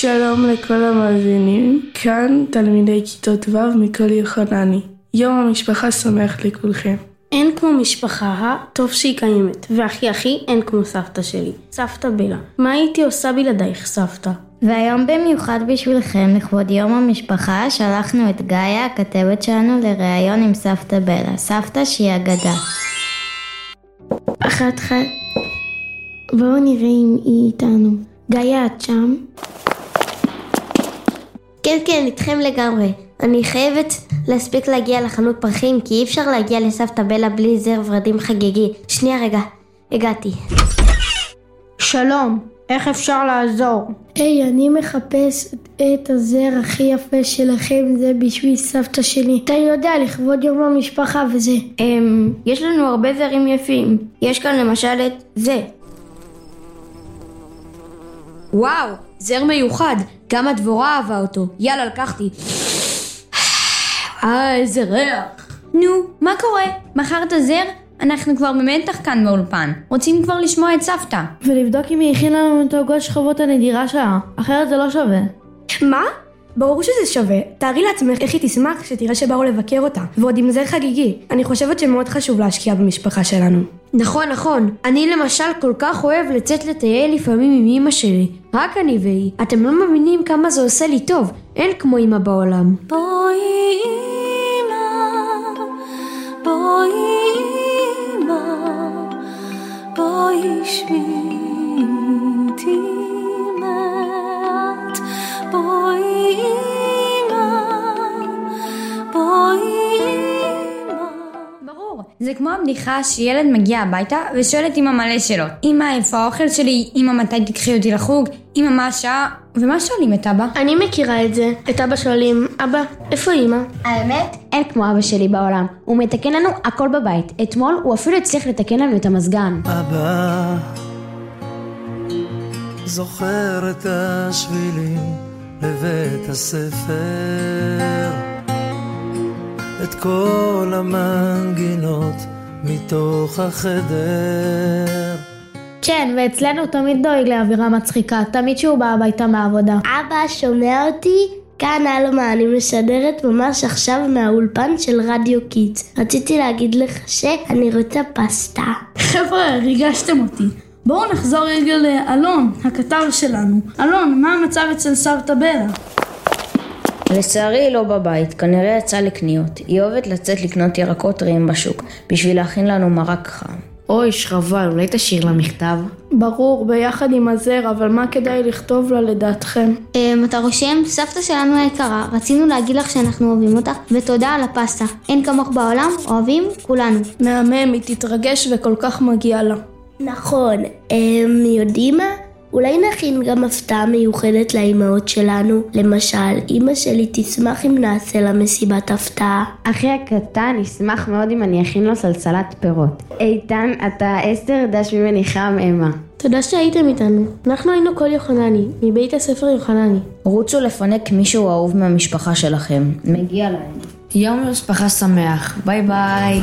שלום לכל המאזינים, כאן תלמידי כיתות ו' מכל יוחנני. יום המשפחה שמח לכולכם. אין כמו משפחה, טוב שהיא קיימת, והכי הכי אין כמו סבתא שלי, סבתא בלה. מה הייתי עושה בלעדייך, סבתא? והיום במיוחד בשבילכם, לכבוד יום המשפחה, שלחנו את גאיה, הכתבת שלנו, לראיון עם סבתא בלה, סבתא שהיא אגדה. אחת אחת. בואו נראה אם היא איתנו. גאיה, את שם? כן, כן, איתכם לגמרי. אני חייבת להספיק להגיע לחנות פרחים, כי אי אפשר להגיע לסבתא בלה בלי זר ורדים חגיגי. שנייה רגע, הגעתי. שלום, איך אפשר לעזור? היי, hey, אני מחפש את הזר הכי יפה שלכם, זה בשביל סבתא שלי. אתה יודע, לכבוד יום המשפחה וזה. אמ, יש לנו הרבה זרים יפים. יש כאן למשל את זה. וואו, זר מיוחד. גם הדבורה אהבה אותו. יאללה, לקחתי. אה, איזה ריח. נו, מה קורה? מכרת זר? אנחנו כבר במתח כאן באולפן. רוצים כבר לשמוע את סבתא. ולבדוק אם היא הכינה לנו את העוגות שכבות הנדירה שלה, אחרת זה לא שווה. מה? ברור שזה שווה. תארי לעצמך איך היא תשמח כשתראה שבאו לבקר אותה, ועוד עם זר חגיגי. אני חושבת שמאוד חשוב להשקיע במשפחה שלנו. נכון, נכון. אני למשל כל כך אוהב לצאת לטייל לפעמים עם אמא שלי. רק אני והיא. אתם לא מבינים כמה זה עושה לי טוב. אין כמו אמא בעולם. בואי אמא, בואי אמא, בואי שמי איתי זה כמו הבדיחה שילד מגיע הביתה ושואל את אמא מלא שאלות. אמא, איפה האוכל שלי? אמא, מתי תקחי אותי לחוג? אמא, מה השעה? ומה שואלים את אבא? אני מכירה את זה. את אבא שואלים, אבא, איפה אמא? האמת, אין כמו אבא שלי בעולם. הוא מתקן לנו הכל בבית. אתמול הוא אפילו הצליח לתקן לנו את המזגן. אבא, זוכר את השבילים לבית הספר, כל המנגינות מתוך החדר. כן, ואצלנו הוא תמיד דואג לאווירה מצחיקה, תמיד שהוא בא הביתה מהעבודה. אבא, שומע אותי? כאן אלמה, אני משדרת ממש עכשיו מהאולפן של רדיו Kids. רציתי להגיד לך שאני רוצה פסטה. חבר'ה, ריגשתם אותי. בואו נחזור רגע לאלון, הכתב שלנו. אלון, מה המצב אצל סבתא בלה? לצערי היא לא בבית, כנראה יצאה לקניות. היא אוהבת לצאת לקנות ירקות טריים בשוק, בשביל להכין לנו מרק חם. אוי, שרבל, אולי תשאיר לה מכתב? ברור, ביחד עם הזר, אבל מה כדאי לכתוב לה לדעתכם? אמ, אתה רושם? סבתא שלנו היקרה, רצינו להגיד לך שאנחנו אוהבים אותך, ותודה על הפסטה. אין כמוך בעולם, אוהבים כולנו. מהמם, היא תתרגש וכל כך מגיע לה. נכון, הם יודעים מה? אולי נכין גם הפתעה מיוחדת לאימהות שלנו. למשל, אימא שלי תשמח אם נעשה לה מסיבת הפתעה. אחי הקטן ישמח מאוד אם אני אכין לו סלסלת פירות. איתן, אתה עשר דש ממני חם אמה. תודה שהייתם איתנו. אנחנו היינו כל יוחנני, מבית הספר יוחנני. רוצו לפנק מישהו אהוב מהמשפחה שלכם. מגיע להם. יום משפחה שמח. ביי ביי.